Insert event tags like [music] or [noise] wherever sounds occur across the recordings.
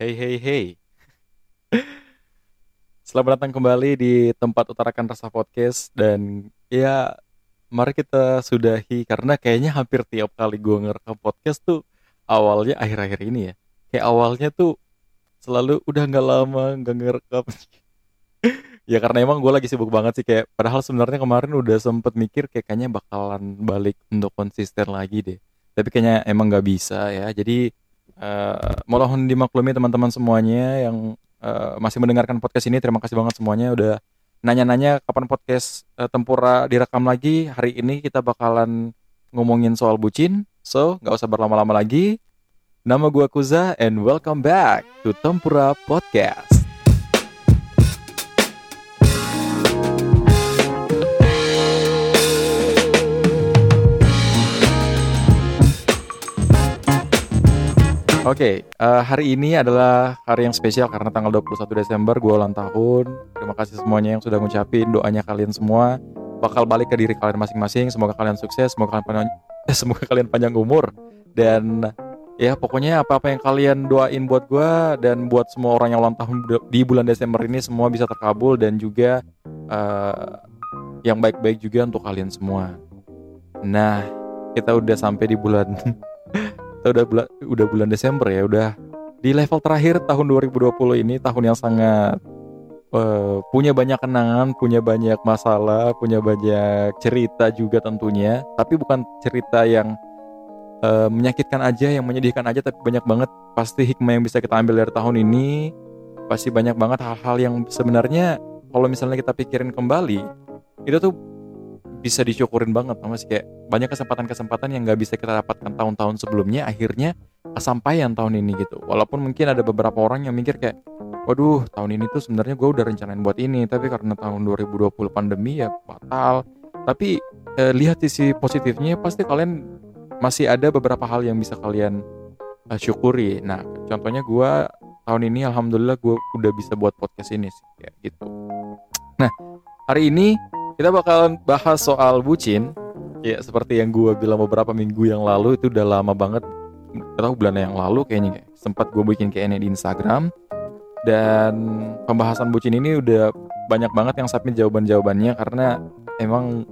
Hey hey hey. Selamat datang kembali di tempat utarakan rasa podcast dan ya mari kita sudahi karena kayaknya hampir tiap kali gue ngerekam podcast tuh awalnya akhir-akhir ini ya. Kayak awalnya tuh selalu udah nggak lama nggak ngerekam. [laughs] ya karena emang gue lagi sibuk banget sih kayak padahal sebenarnya kemarin udah sempet mikir kayak kayaknya bakalan balik untuk konsisten lagi deh. Tapi kayaknya emang nggak bisa ya. Jadi uh, mohon dimaklumi teman-teman semuanya yang uh, masih mendengarkan podcast ini. Terima kasih banget semuanya udah nanya-nanya kapan podcast uh, Tempura direkam lagi. Hari ini kita bakalan ngomongin soal bucin. So, nggak usah berlama-lama lagi. Nama gue Kuza and welcome back to Tempura Podcast. Oke, okay, uh, eh, hari ini adalah hari yang spesial karena tanggal 21 Desember gue ulang tahun. Terima kasih semuanya yang sudah ngucapin doanya kalian semua bakal balik ke diri kalian masing-masing. Semoga kalian sukses, semoga kalian panjang, [laughs] eh, semoga kalian panjang umur dan ya pokoknya apa-apa yang kalian doain buat gue dan buat semua orang yang ulang tahun di bulan Desember ini semua bisa terkabul dan juga uh, yang baik-baik juga untuk kalian semua. Nah, kita udah sampai di bulan [laughs] kita udah bulan udah bulan Desember ya udah. Di level terakhir tahun 2020 ini tahun yang sangat uh, punya banyak kenangan punya banyak masalah punya banyak cerita juga tentunya. Tapi bukan cerita yang uh, menyakitkan aja yang menyedihkan aja tapi banyak banget pasti hikmah yang bisa kita ambil dari tahun ini. Pasti banyak banget hal-hal yang sebenarnya kalau misalnya kita pikirin kembali itu tuh bisa disyukurin banget sama sih? Kayak banyak kesempatan-kesempatan yang nggak bisa kita dapatkan tahun-tahun sebelumnya akhirnya kesampaian tahun ini gitu. Walaupun mungkin ada beberapa orang yang mikir kayak waduh tahun ini tuh sebenarnya gue udah rencanain buat ini tapi karena tahun 2020 pandemi ya batal. Tapi eh, lihat sisi positifnya pasti kalian masih ada beberapa hal yang bisa kalian eh, syukuri. Nah contohnya gue tahun ini alhamdulillah gue udah bisa buat podcast ini sih kayak gitu. Nah hari ini kita bakalan bahas soal bucin. Ya seperti yang gue bilang beberapa minggu yang lalu itu udah lama banget. Gak tahu bulan yang lalu kayaknya sempat gue bikin kayaknya di Instagram. Dan pembahasan bucin ini udah banyak banget yang submit jawaban-jawabannya karena emang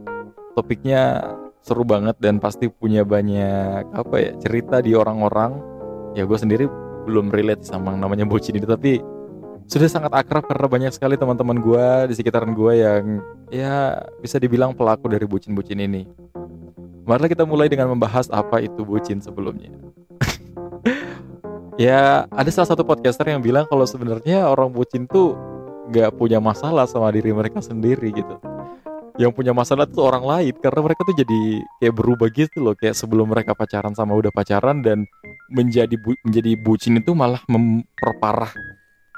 topiknya seru banget dan pasti punya banyak apa ya cerita di orang-orang. Ya gue sendiri belum relate sama namanya bucin ini tapi sudah sangat akrab karena banyak sekali teman-teman gue di sekitaran gue yang ya bisa dibilang pelaku dari bucin-bucin ini. Marilah kita mulai dengan membahas apa itu bucin sebelumnya. [laughs] ya ada salah satu podcaster yang bilang kalau sebenarnya orang bucin tuh nggak punya masalah sama diri mereka sendiri gitu. Yang punya masalah tuh orang lain karena mereka tuh jadi kayak berubah gitu loh kayak sebelum mereka pacaran sama udah pacaran dan menjadi bu menjadi bucin itu malah memperparah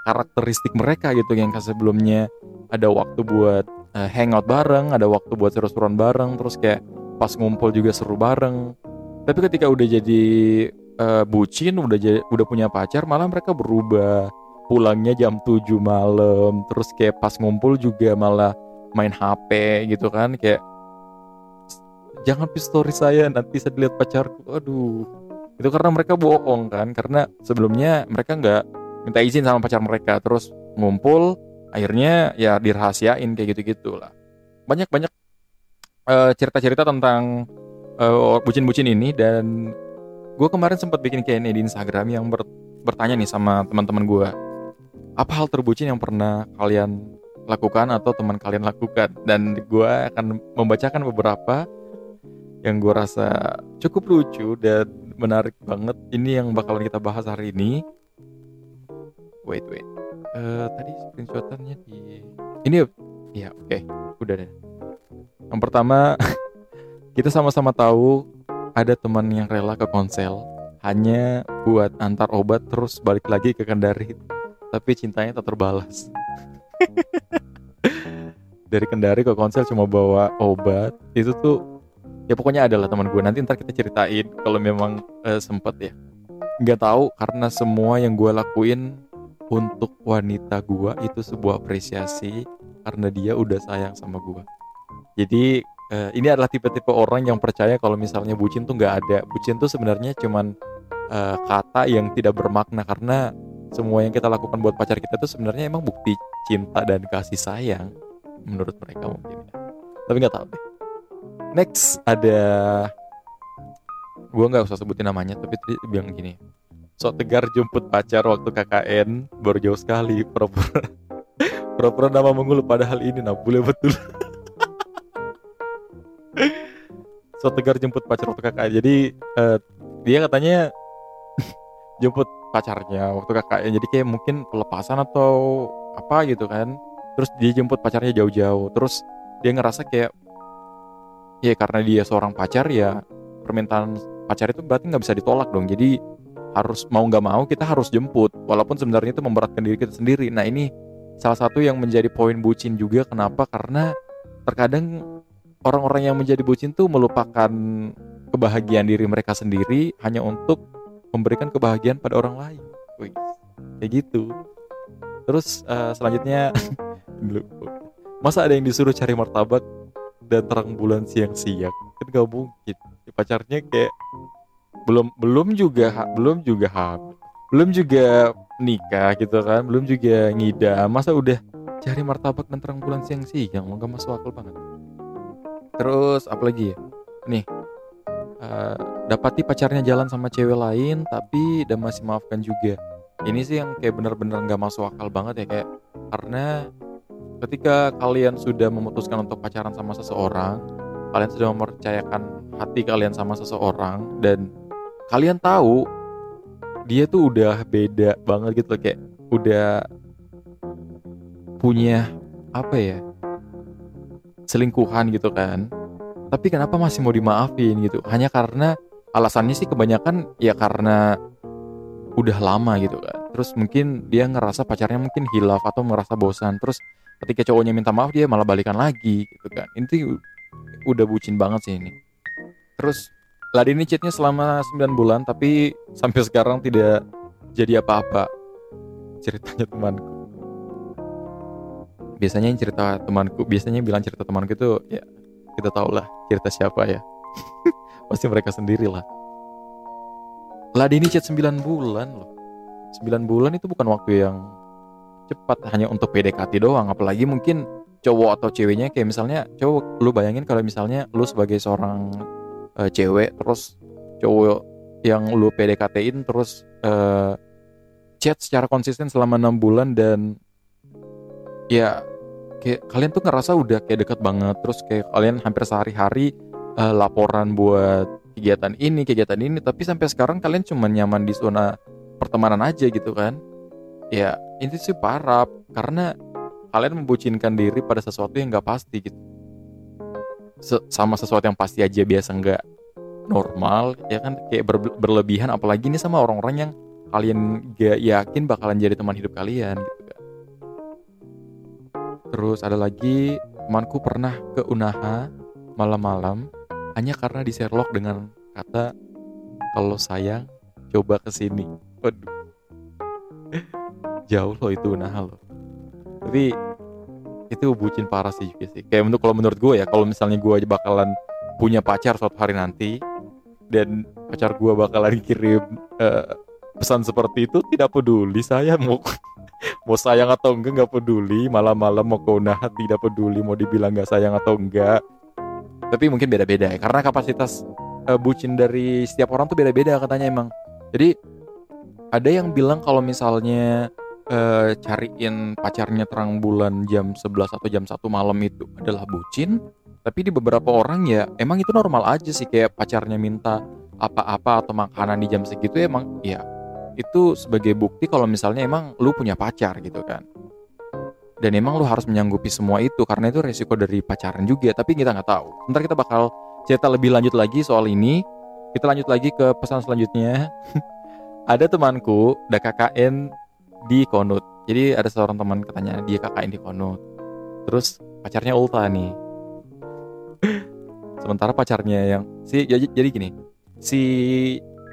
karakteristik mereka gitu yang sebelumnya ada waktu buat uh, hangout bareng, ada waktu buat seru-seruan bareng, terus kayak pas ngumpul juga seru bareng. Tapi ketika udah jadi uh, bucin, udah jadi, udah punya pacar, malah mereka berubah. Pulangnya jam 7 malam, terus kayak pas ngumpul juga malah main HP gitu kan, kayak jangan story saya nanti saya dilihat pacarku. Aduh. Itu karena mereka bohong kan, karena sebelumnya mereka nggak minta izin sama pacar mereka terus ngumpul akhirnya ya dirahasiain kayak gitu-gitu lah banyak banyak uh, cerita-cerita tentang uh, bucin-bucin ini dan gue kemarin sempat bikin Q&A di Instagram yang ber, bertanya nih sama teman-teman gue apa hal terbucin yang pernah kalian lakukan atau teman kalian lakukan? Dan gue akan membacakan beberapa yang gue rasa cukup lucu dan menarik banget. Ini yang bakalan kita bahas hari ini wait wait. Uh, tadi screenshotannya di ini ya oke. Okay. udah deh. Yang pertama [laughs] kita sama-sama tahu ada teman yang rela ke konsel hanya buat antar obat terus balik lagi ke Kendari. Tapi cintanya tak terbalas. [laughs] Dari Kendari ke konsel cuma bawa obat. Itu tuh ya pokoknya adalah teman gue nanti ntar kita ceritain kalau memang uh, sempet ya. Nggak tahu karena semua yang gue lakuin untuk wanita gua itu sebuah apresiasi karena dia udah sayang sama gua. Jadi uh, ini adalah tipe-tipe orang yang percaya kalau misalnya bucin tuh nggak ada. Bucin tuh sebenarnya cuman uh, kata yang tidak bermakna karena semua yang kita lakukan buat pacar kita itu sebenarnya emang bukti cinta dan kasih sayang menurut mereka mungkin. Tapi nggak tahu deh. Next ada gue nggak usah sebutin namanya tapi bilang gini sok tegar jemput pacar waktu KKN baru jauh sekali pura-pura. [laughs] Pura-pura nama mengulu ini nah boleh betul. [laughs] Sok tegar jemput pacar waktu KKN jadi uh, dia katanya [laughs] jemput pacarnya waktu KKN jadi kayak mungkin pelepasan atau apa gitu kan. Terus dia jemput pacarnya jauh-jauh. Terus dia ngerasa kayak ya karena dia seorang pacar ya permintaan pacar itu berarti nggak bisa ditolak dong. Jadi harus mau nggak mau kita harus jemput walaupun sebenarnya itu memberatkan diri kita sendiri. Nah ini salah satu yang menjadi poin bucin juga. Kenapa? Karena terkadang orang-orang yang menjadi bucin tuh melupakan kebahagiaan diri mereka sendiri hanya untuk memberikan kebahagiaan pada orang lain. Wih, kayak gitu. Terus uh, selanjutnya [laughs] masa ada yang disuruh cari martabak dan terang bulan siang-siang? Kan gak mungkin. Pacarnya kayak belum belum juga belum juga hamil belum juga nikah gitu kan belum juga ngida masa udah cari martabak dan terang bulan siang siang mau gak masuk akal banget. Terus apalagi ya? Nih uh, dapati pacarnya jalan sama cewek lain tapi dan masih maafkan juga. Ini sih yang kayak bener-bener nggak masuk akal banget ya kayak karena ketika kalian sudah memutuskan untuk pacaran sama seseorang kalian sudah mempercayakan hati kalian sama seseorang dan kalian tahu dia tuh udah beda banget gitu kayak udah punya apa ya selingkuhan gitu kan. Tapi kenapa masih mau dimaafin gitu? Hanya karena alasannya sih kebanyakan ya karena udah lama gitu kan. Terus mungkin dia ngerasa pacarnya mungkin hilaf atau merasa bosan. Terus ketika cowoknya minta maaf dia malah balikan lagi gitu kan. Ini udah bucin banget sih ini. Terus Ladi ini chatnya selama 9 bulan tapi sampai sekarang tidak jadi apa-apa ceritanya temanku. Biasanya yang cerita temanku biasanya bilang cerita temanku itu ya kita tahu lah cerita siapa ya. [laughs] Pasti mereka sendiri lah Ladi ini chat 9 bulan loh. 9 bulan itu bukan waktu yang cepat hanya untuk PDKT doang. Apalagi mungkin cowok atau ceweknya kayak misalnya cowok lu bayangin kalau misalnya lu sebagai seorang uh, cewek terus cowok yang lu PDKT-in terus uh, chat secara konsisten selama enam bulan dan ya kayak kalian tuh ngerasa udah kayak deket banget terus kayak kalian hampir sehari-hari uh, laporan buat kegiatan ini kegiatan ini tapi sampai sekarang kalian cuma nyaman di zona pertemanan aja gitu kan. Ya ini sih parah karena kalian membucinkan diri pada sesuatu yang nggak pasti gitu sama sesuatu yang pasti aja biasa nggak normal ya kan? Kayak ber berlebihan apalagi ini sama orang-orang yang kalian gak yakin bakalan jadi teman hidup kalian gitu kan. Terus ada lagi temanku pernah ke Unaha malam-malam hanya karena di Sherlock dengan kata kalau sayang coba ke sini waduh. [laughs] Jauh loh itu Unaha loh. Tapi itu bucin parah sih juga sih. Kayak untuk kalau menurut gue ya kalau misalnya gue aja bakalan punya pacar suatu hari nanti dan pacar gue bakalan kirim uh, pesan seperti itu tidak peduli saya mau [laughs] mau sayang atau enggak nggak peduli. Malam-malam mau ke unahat tidak peduli mau dibilang nggak sayang atau enggak. Tapi mungkin beda-beda ya karena kapasitas uh, bucin dari setiap orang tuh beda-beda katanya emang. Jadi ada yang bilang kalau misalnya uh, cariin pacarnya terang bulan jam 11 atau jam 1 malam itu adalah bucin. Tapi di beberapa orang ya emang itu normal aja sih. Kayak pacarnya minta apa-apa atau makanan di jam segitu emang ya itu sebagai bukti kalau misalnya emang lu punya pacar gitu kan. Dan emang lu harus menyanggupi semua itu karena itu resiko dari pacaran juga. Tapi kita nggak tahu. Ntar kita bakal cerita lebih lanjut lagi soal ini. Kita lanjut lagi ke pesan selanjutnya. [laughs] Ada temanku udah KKN di Konut. Jadi ada seorang teman katanya dia KKN di Konut. Terus pacarnya Ulta nih. [laughs] Sementara pacarnya yang si jadi, jadi gini, si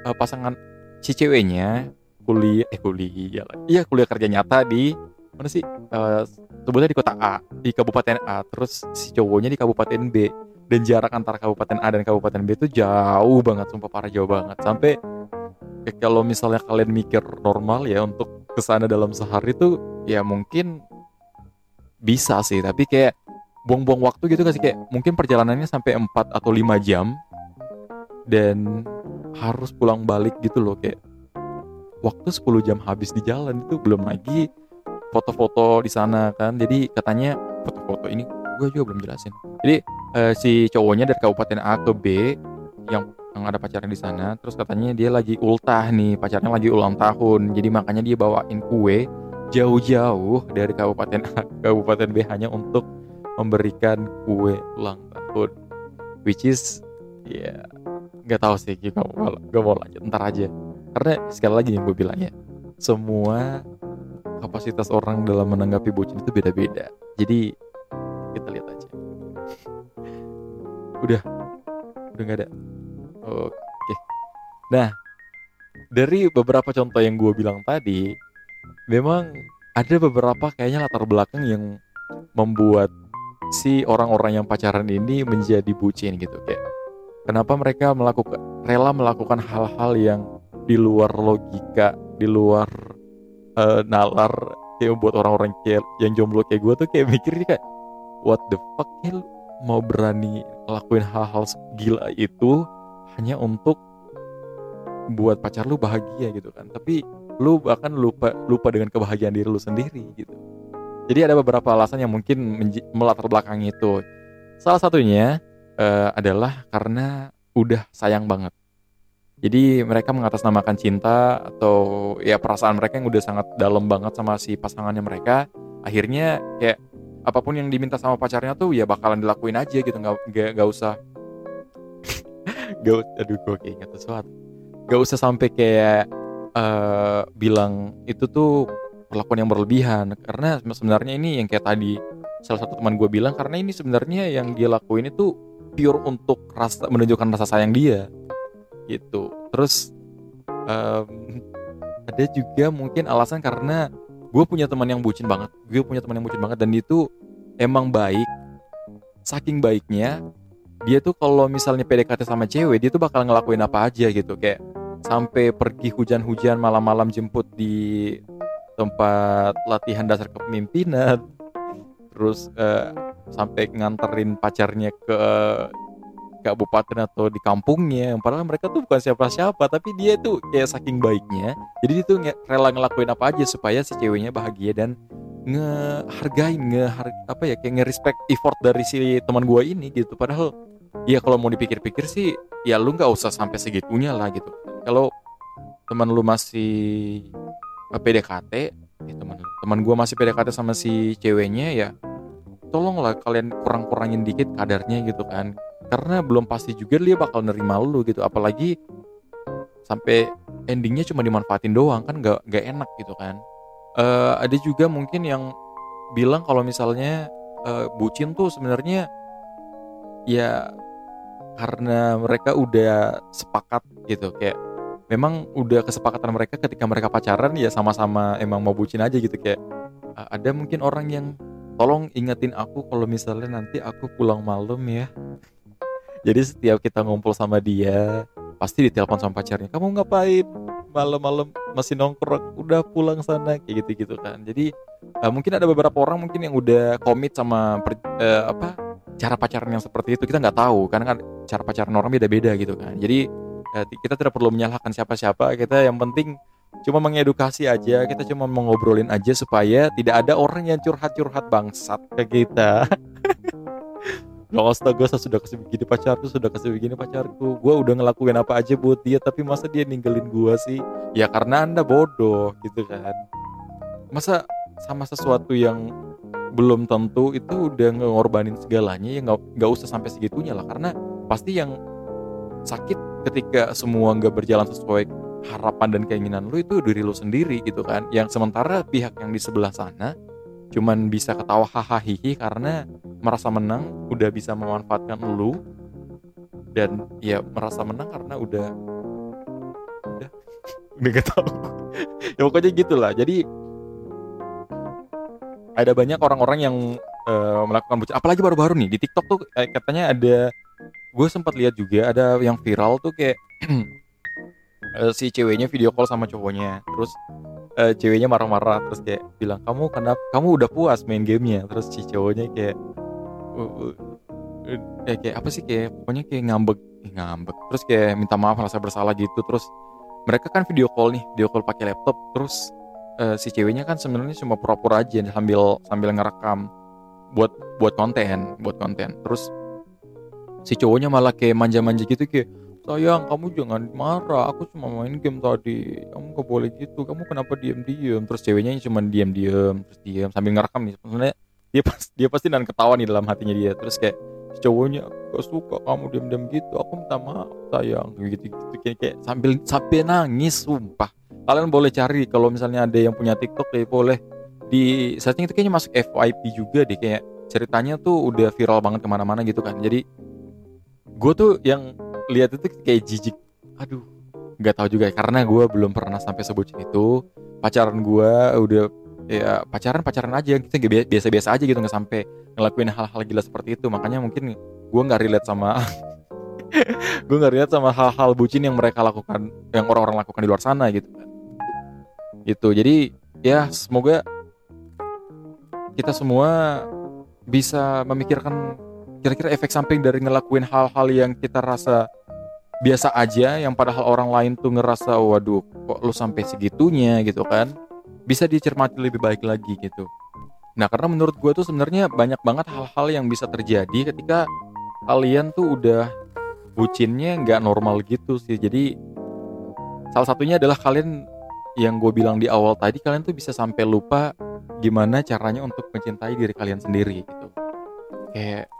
uh, pasangan si ceweknya kuliah eh kuliah iya kuliah kerja nyata di mana sih uh, sebutnya di kota A di kabupaten A terus si cowoknya di kabupaten B dan jarak antara kabupaten A dan kabupaten B itu jauh banget sumpah parah jauh banget sampai kalau misalnya kalian mikir normal ya untuk ke sana dalam sehari tuh ya mungkin bisa sih tapi kayak buang-buang waktu gitu gak sih? Kayak mungkin perjalanannya sampai 4 atau 5 jam dan harus pulang balik gitu loh kayak waktu 10 jam habis di jalan itu belum lagi foto-foto di sana kan. Jadi katanya foto-foto ini gue juga belum jelasin. Jadi uh, si cowoknya dari kabupaten A ke B yang yang ada pacarnya di sana. Terus katanya dia lagi ultah nih pacarnya lagi ulang tahun. Jadi makanya dia bawain kue jauh-jauh dari kabupaten A [laughs] kabupaten B hanya untuk memberikan kue ulang tahun. Which is ya yeah, nggak tahu sih gue mau gue mau lanjut ntar aja. Karena sekali lagi yang gue bilang ya semua kapasitas orang dalam menanggapi bucin itu beda-beda. Jadi kita lihat aja. [laughs] Udah udah nggak ada. Oke. Nah dari beberapa contoh yang gue bilang tadi memang ada beberapa kayaknya latar belakang yang membuat si orang-orang yang pacaran ini menjadi bucin gitu kayak kenapa mereka melakukan rela melakukan hal-hal yang di luar logika di luar uh, nalar kayak buat orang-orang kayak yang jomblo kayak gue tuh kayak mikir kayak what the fuck ya mau berani ngelakuin hal-hal gila itu hanya untuk buat pacar lu bahagia gitu kan. Tapi lu bahkan lupa lupa dengan kebahagiaan diri lu sendiri gitu. Jadi ada beberapa alasan yang mungkin melatar belakang itu. Salah satunya uh, adalah karena udah sayang banget. Jadi mereka mengatasnamakan cinta atau ya perasaan mereka yang udah sangat dalam banget sama si pasangannya mereka. Akhirnya kayak apa pun yang diminta sama pacarnya tuh ya bakalan dilakuin aja gitu nggak nggak nggak usah. [laughs] Gak aduh gue kayak ingat sesuatu. Gak usah sampai kayak uh, bilang itu tuh perlakuan yang berlebihan. Karena sebenarnya ini yang kayak tadi salah satu teman gue bilang karena ini sebenarnya yang dia lakuin itu pure untuk rasa menunjukkan rasa sayang dia. Gitu. Terus um, ada juga mungkin alasan karena gue punya teman yang bucin banget. Gue punya teman yang bucin banget dan itu emang baik. Saking baiknya dia tuh kalau misalnya PDKT sama cewek dia tuh bakal ngelakuin apa aja gitu. Kayak sampai pergi hujan-hujan malam-malam jemput di tempat latihan dasar kepemimpinan. Terus uh, sampai nganterin pacarnya ke kabupaten atau di kampungnya. Padahal mereka tuh bukan siapa-siapa tapi dia tuh kayak saking baiknya. Jadi dia tuh rela ngelakuin apa aja supaya si ceweknya bahagia dan ngehargain nge apa ya kayak nge-respect effort dari si teman gua ini gitu. Padahal ya kalau mau dipikir-pikir sih ya lu nggak usah sampai segitunya lah gitu. Kalau teman lu masih eh, PDKT ya teman teman gua masih PDKT sama si ceweknya ya tolonglah kalian kurang-kurangin dikit kadarnya gitu kan karena belum pasti juga dia bakal nerima lu gitu. Apalagi sampai endingnya cuma dimanfaatin doang kan gak, gak enak gitu kan. Uh, ada juga mungkin yang bilang kalau misalnya uh, bucin tuh sebenarnya ya karena mereka udah sepakat gitu. Kayak memang udah kesepakatan mereka ketika mereka pacaran ya sama-sama emang mau bucin aja gitu. Kayak uh, ada mungkin orang yang tolong ingetin aku kalau misalnya nanti aku pulang malam ya jadi setiap kita ngumpul sama dia pasti ditelepon sama pacarnya kamu ngapain? Malam-malam masih nongkrong udah pulang sana kayak gitu gitu kan. Jadi uh, mungkin ada beberapa orang mungkin yang udah komit sama per, uh, apa cara pacaran yang seperti itu. Kita nggak tahu karena kan cara pacaran orang beda-beda gitu kan. Jadi uh, kita tidak perlu menyalahkan siapa-siapa. Kita yang penting cuma mengedukasi aja kita cuma mengobrolin aja supaya tidak ada orang yang curhat-curhat bangsat ke kita [laughs] Gak astaga saya sudah kasih begini pacarku sudah kasih begini pacarku. Gue udah ngelakuin apa aja buat dia tapi masa dia ninggalin gue sih? Ya karena anda bodoh gitu kan. Masa sama sesuatu yang belum tentu itu udah ngorbanin segalanya ya nggak usah sampai segitunya lah. Karena pasti yang sakit ketika semua nggak berjalan sesuai harapan dan keinginan lu itu diri lu sendiri gitu kan. Yang sementara pihak yang di sebelah sana cuman bisa ketawa hahaha karena merasa menang udah bisa memanfaatkan lu dan ya merasa menang karena udah udah. [laughs] Udah gak tahu [laughs] ya pokoknya gitulah. Jadi ada banyak orang-orang yang uh, melakukan bucin apalagi baru-baru nih di TikTok tuh eh, katanya ada gue sempat lihat juga ada yang viral tuh kayak uh, [clears throat] si ceweknya video call sama cowoknya. Terus uh, ceweknya marah-marah terus kayak bilang kamu kenapa kamu udah puas main gamenya. Terus si cowoknya kayak uh, uh, uh, kayak apa sih kayak pokoknya kayak ngambek eh, ngambek. Terus kayak minta maaf rasa bersalah gitu. Terus mereka kan video call nih video call pakai laptop. Terus uh, si ceweknya kan sebenarnya cuma pura-pura aja sambil sambil ngerekam buat buat konten buat konten. Terus si cowoknya malah kayak manja-manja gitu kayak sayang kamu jangan marah. Aku cuma main game tadi. Kamu gak boleh gitu. Kamu kenapa diem-diem? Terus ceweknya cuma diem-diem terus diem sambil ngerekam nih. Sebenarnya dia pas dia pasti dan ketawa nih dalam hatinya dia. Terus kayak cowoknya gak suka kamu diem-diem gitu. Aku minta maaf sayang. Gitu gitu kayak, kayak sambil sampai nangis sumpah. Kalian boleh cari kalau misalnya ada yang punya TikTok ya boleh di setting itu kayaknya masuk FYP juga deh. Kayak ceritanya tuh udah viral banget ke mana-mana gitu kan. Jadi gue tuh yang lihat itu kayak jijik. Aduh nggak tahu juga ya, karena gue belum pernah sampai sebutin itu. Pacaran gue udah ya pacaran pacaran aja kita biasa-biasa aja gitu nggak sampai ngelakuin hal-hal gila seperti itu. Makanya mungkin gue nggak relate sama [laughs] gue nggak relate sama hal-hal bucin yang mereka lakukan yang orang-orang lakukan di luar sana gitu. Gitu. Jadi ya semoga kita semua bisa memikirkan kira-kira efek samping dari ngelakuin hal-hal yang kita rasa biasa aja yang padahal orang lain tuh ngerasa waduh kok lu sampai segitunya? gitu kan. Bisa dicermati lebih baik lagi gitu. Nah karena menurut gue tuh sebenarnya banyak banget hal-hal yang bisa terjadi ketika kalian tuh udah bucinnya nggak normal gitu sih. Jadi salah satunya adalah kalian yang gue bilang di awal tadi kalian tuh bisa sampai lupa gimana caranya untuk mencintai diri kalian sendiri gitu. Kayak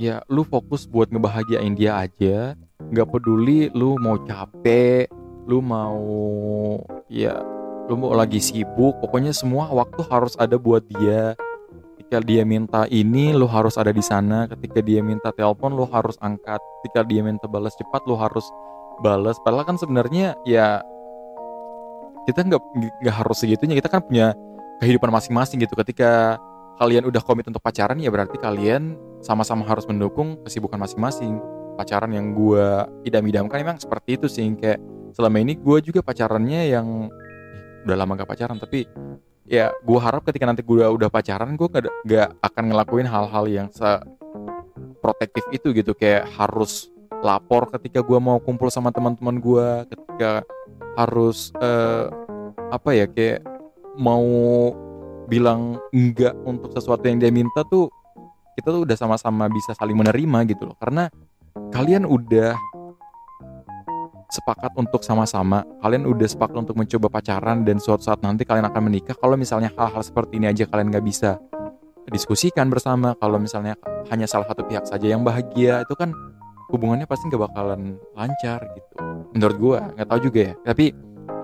ya lu fokus buat ngebahagiain dia aja nggak peduli lu mau capek lu mau ya lu mau lagi sibuk pokoknya semua waktu harus ada buat dia. Ketika dia minta ini lu harus ada di sana. Ketika dia minta telepon lu harus angkat. Ketika dia minta balas cepat lu harus balas. Padahal kan sebenarnya ya kita nggak nggak harus segitunya. Kita kan punya kehidupan masing-masing gitu. Ketika kalian udah komit untuk pacaran ya berarti kalian sama-sama harus mendukung kesibukan masing-masing pacaran yang gue idam-idamkan emang seperti itu sih kayak selama ini gue juga pacarannya yang eh, udah lama gak pacaran tapi ya gue harap ketika nanti gue udah pacaran gue gak, gak akan ngelakuin hal-hal yang se protektif itu gitu. Kayak harus lapor ketika gue mau kumpul sama teman-teman gue ketika harus uh, apa ya kayak mau bilang enggak untuk sesuatu yang dia minta tuh kita tuh udah sama-sama bisa saling menerima gitu loh. Karena kalian udah sepakat untuk sama-sama? Kalian udah sepakat untuk mencoba pacaran dan suatu saat nanti kalian akan menikah? Kalau misalnya hal-hal seperti ini aja kalian nggak bisa diskusikan bersama kalau misalnya hanya salah satu pihak saja yang bahagia itu kan hubungannya pasti nggak bakalan lancar gitu. Menurut gue nggak tahu juga ya. Tapi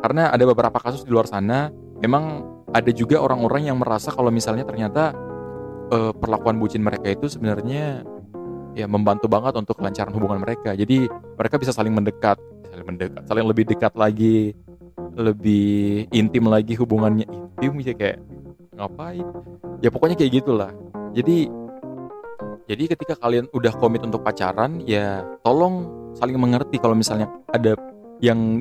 karena ada beberapa kasus di luar sana memang ada juga orang-orang yang merasa kalau misalnya ternyata uh, perlakuan bucin mereka itu sebenarnya ya membantu banget untuk kelancaran hubungan mereka. Jadi mereka bisa saling mendekat, saling mendekat, saling lebih dekat lagi, lebih intim lagi hubungannya intim ya kayak ngapain? Ya pokoknya kayak gitulah. Jadi jadi ketika kalian udah komit untuk pacaran ya tolong saling mengerti kalau misalnya ada yang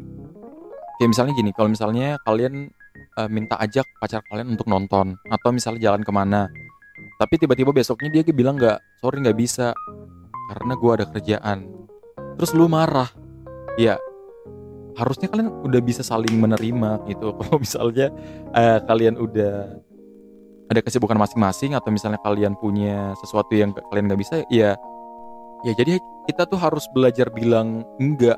kayak misalnya gini, kalau misalnya kalian uh, minta ajak pacar kalian untuk nonton atau misalnya jalan ke mana tapi tiba-tiba besoknya dia bilang nggak sorry nggak bisa. Karena gue ada kerjaan. Terus lu marah. Ya harusnya kalian udah bisa saling menerima gitu. [laughs] Kalau misalnya uh, kalian udah ada kesibukan masing-masing atau misalnya kalian punya sesuatu yang kalian nggak bisa ya ya jadi kita tuh harus belajar bilang enggak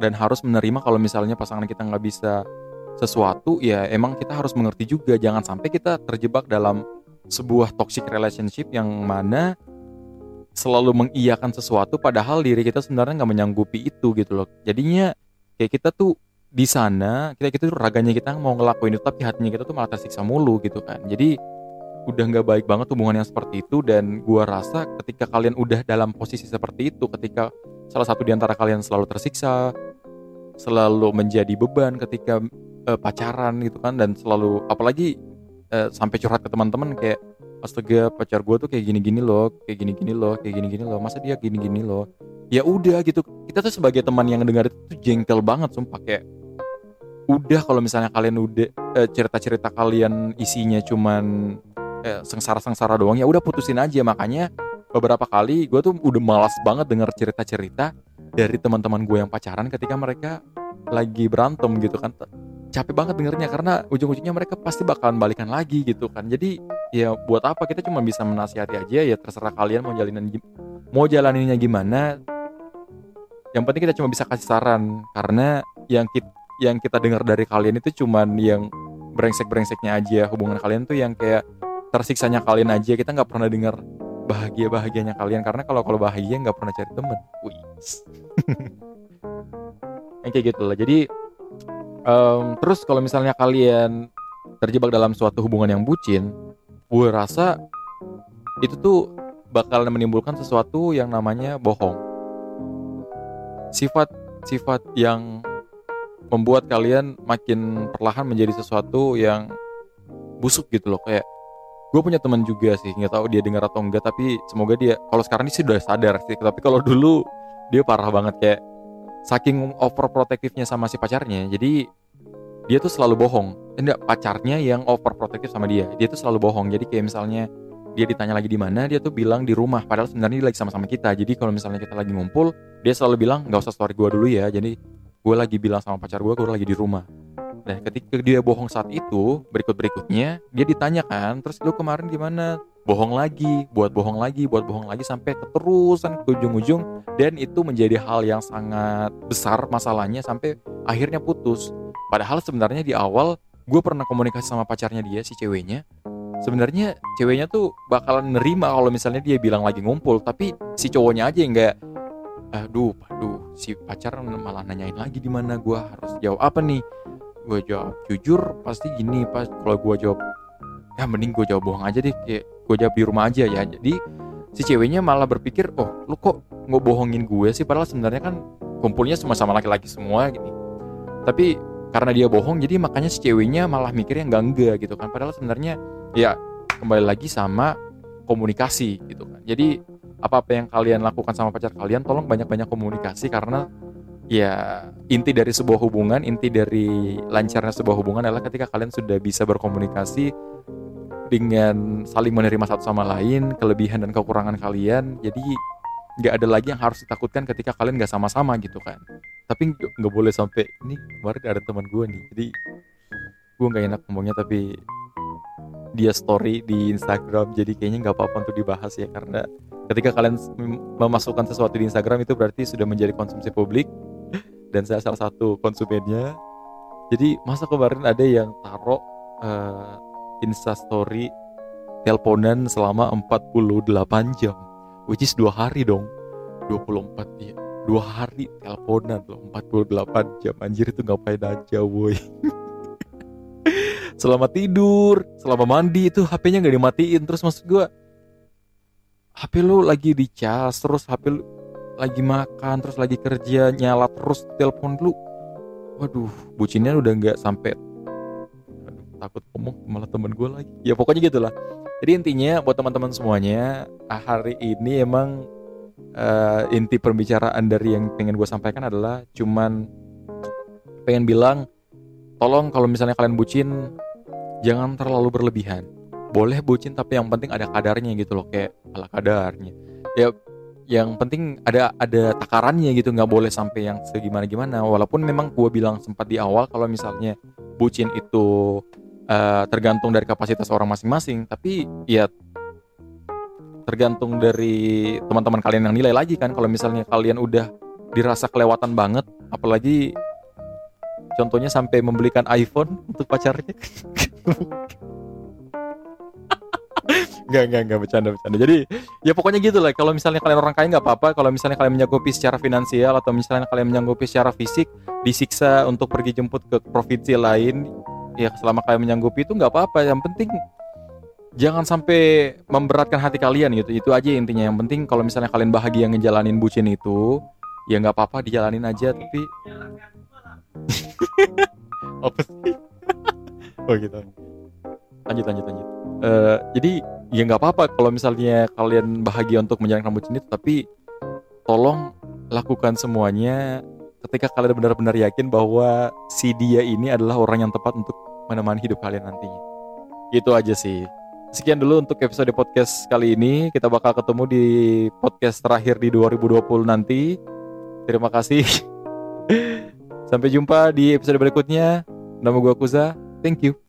dan harus menerima kalau misalnya pasangan kita nggak bisa sesuatu ya emang kita harus mengerti juga. Jangan sampai kita terjebak dalam sebuah toxic relationship yang mana selalu mengiyakan sesuatu padahal diri kita sebenarnya nggak menyanggupi itu gitu loh. Jadinya kayak kita tuh di sana kita tuh raganya kita mau ngelakuin itu tapi hatinya kita tuh malah tersiksa mulu gitu kan. Jadi udah nggak baik banget hubungan yang seperti itu dan gua rasa ketika kalian udah dalam posisi seperti itu ketika salah satu di antara kalian selalu tersiksa selalu menjadi beban ketika uh, pacaran gitu kan dan selalu apalagi uh, sampai curhat ke teman-teman kayak astaga pacar gue tuh kayak gini-gini loh kayak gini-gini loh kayak gini-gini loh masa dia gini-gini loh? Ya udah gitu. Kita tuh sebagai teman yang dengar itu tuh jengkel banget sumpah kayak udah kalau misalnya kalian udah eh, cerita-cerita kalian isinya cuman eh, sengsara-sengsara doang ya udah putusin aja. Makanya beberapa kali gue tuh udah malas banget denger cerita-cerita dari teman-teman gue yang pacaran ketika mereka lagi berantem gitu kan capek banget dengernya karena ujung-ujungnya mereka pasti bakalan balikan lagi gitu kan. Jadi ya buat apa kita cuma bisa menasihati aja ya terserah kalian mau jalanin mau jalaninnya gimana. Yang penting kita cuma bisa kasih saran karena yang kita yang kita dengar dari kalian itu cuman yang brengsek-brengseknya aja. Hubungan kalian tuh yang kayak tersiksanya kalian aja. Kita nggak pernah dengar bahagia bahagianya kalian karena kalau kalau bahagia nggak pernah cari temen. Wih. [laughs] Yang kayak gitu lah. Jadi um, terus kalau misalnya kalian terjebak dalam suatu hubungan yang bucin gue rasa itu tuh bakal menimbulkan sesuatu yang namanya bohong. Sifat sifat yang membuat kalian makin perlahan menjadi sesuatu yang busuk gitu loh. Kayak gue punya teman juga sih nggak tahu dia dengar atau enggak tapi semoga dia kalau sekarang ini sih udah sadar sih tapi kalau dulu dia parah banget kayak saking overprotektifnya sama si pacarnya jadi dia tuh selalu bohong. Enggak pacarnya yang overprotektif sama dia. Dia tuh selalu bohong. Jadi kayak misalnya dia ditanya lagi di mana dia tuh bilang di rumah. Padahal sebenarnya dia lagi sama-sama kita. Jadi kalau misalnya kita lagi ngumpul dia selalu bilang nggak usah story gue dulu ya. Jadi gue lagi bilang sama pacar gue gue lagi di rumah. Dan ketika dia bohong saat itu berikut berikutnya dia ditanyakan terus lu kemarin gimana bohong lagi, buat bohong lagi, buat bohong lagi sampai keterusan ke ujung-ujung dan itu menjadi hal yang sangat besar masalahnya sampai akhirnya putus. Padahal sebenarnya di awal gue pernah komunikasi sama pacarnya dia si ceweknya. Sebenarnya ceweknya tuh bakalan nerima kalau misalnya dia bilang lagi ngumpul, tapi si cowoknya aja yang nggak aduh, aduh, si pacar malah nanyain lagi di mana gue harus jawab apa nih? Gue jawab jujur pasti gini pas kalau gue jawab ya mending gue jawab bohong aja deh kayak gue jawab di rumah aja ya. Jadi si ceweknya malah berpikir oh lu kok nggak bohongin gue sih? Padahal sebenarnya kan kumpulnya sama-sama laki-laki semua gitu. Tapi karena dia bohong jadi makanya si ceweknya malah mikirnya enggak enggak gitu kan. Padahal sebenarnya ya kembali lagi sama komunikasi gitu kan. Jadi apa-apa yang kalian lakukan sama pacar kalian tolong banyak-banyak komunikasi karena ya inti dari sebuah hubungan inti dari lancarnya sebuah hubungan adalah ketika kalian sudah bisa berkomunikasi dengan saling menerima satu sama lain kelebihan dan kekurangan kalian jadi nggak ada lagi yang harus ditakutkan ketika kalian nggak sama-sama gitu kan. Tapi nggak boleh sampai ini kemarin ada teman gue nih jadi gue nggak enak ngomongnya tapi dia story di Instagram jadi kayaknya nggak apa-apa untuk dibahas ya karena ketika kalian memasukkan sesuatu di Instagram itu berarti sudah menjadi konsumsi publik dan saya salah satu konsumennya. Jadi masa kemarin ada yang taruh uh, instastory teleponan selama 48 jam which is dua hari dong. 24 ya dua hari teleponan loh 48 jam. Anjir itu ngapain aja woi. [laughs] Selama tidur selama mandi itu HP-nya nggak dimatiin. Terus maksud gue HP lu lagi dicas terus HP lu lagi makan terus lagi kerja nyala terus telepon lu. Waduh bucinnya udah nggak sampai takut ngomong malah temen gue lagi. Ya pokoknya gitulah. Jadi intinya buat teman-teman semuanya hari ini emang uh, inti pembicaraan dari yang pengen gue sampaikan adalah cuman pengen bilang tolong kalau misalnya kalian bucin jangan terlalu berlebihan. Boleh bucin tapi yang penting ada kadarnya gitu loh kayak ala kadarnya. Ya yang penting ada ada takarannya gitu nggak boleh sampai yang segimana gimana walaupun memang gue bilang sempat di awal kalau misalnya bucin itu uh, tergantung dari kapasitas orang masing-masing tapi ya tergantung dari teman-teman kalian yang nilai lagi kan. Kalau misalnya kalian udah dirasa kelewatan banget apalagi contohnya sampai membelikan iPhone untuk pacarnya [laughs] Enggak, enggak, enggak bercanda, bercanda. Jadi ya pokoknya gitu lah. Kalau misalnya kalian orang kaya nggak apa-apa. Kalau misalnya kalian menyanggupi secara finansial atau misalnya kalian menyanggupi secara fisik, disiksa untuk pergi jemput ke provinsi lain, ya selama kalian menyanggupi itu nggak apa-apa. Yang penting jangan sampai memberatkan hati kalian gitu. Itu aja intinya. Yang penting kalau misalnya kalian bahagia ngejalanin bucin itu ya nggak apa-apa dijalanin aja. Tapi [laughs] apa [laughs] oh gitu. Lanjut lanjut lanjut. Uh, jadi ya nggak apa-apa kalau misalnya kalian bahagia untuk menjalankan bucin itu tapi tolong lakukan semuanya ketika kalian benar-benar yakin bahwa si dia ini adalah orang yang tepat untuk menemani hidup kalian nantinya. Gitu aja sih. Sekian dulu untuk episode podcast kali ini. Kita bakal ketemu di podcast terakhir di 2020 nanti. Terima kasih. [laughs] Sampai jumpa di episode berikutnya. Nama gue Kuza. Thank you.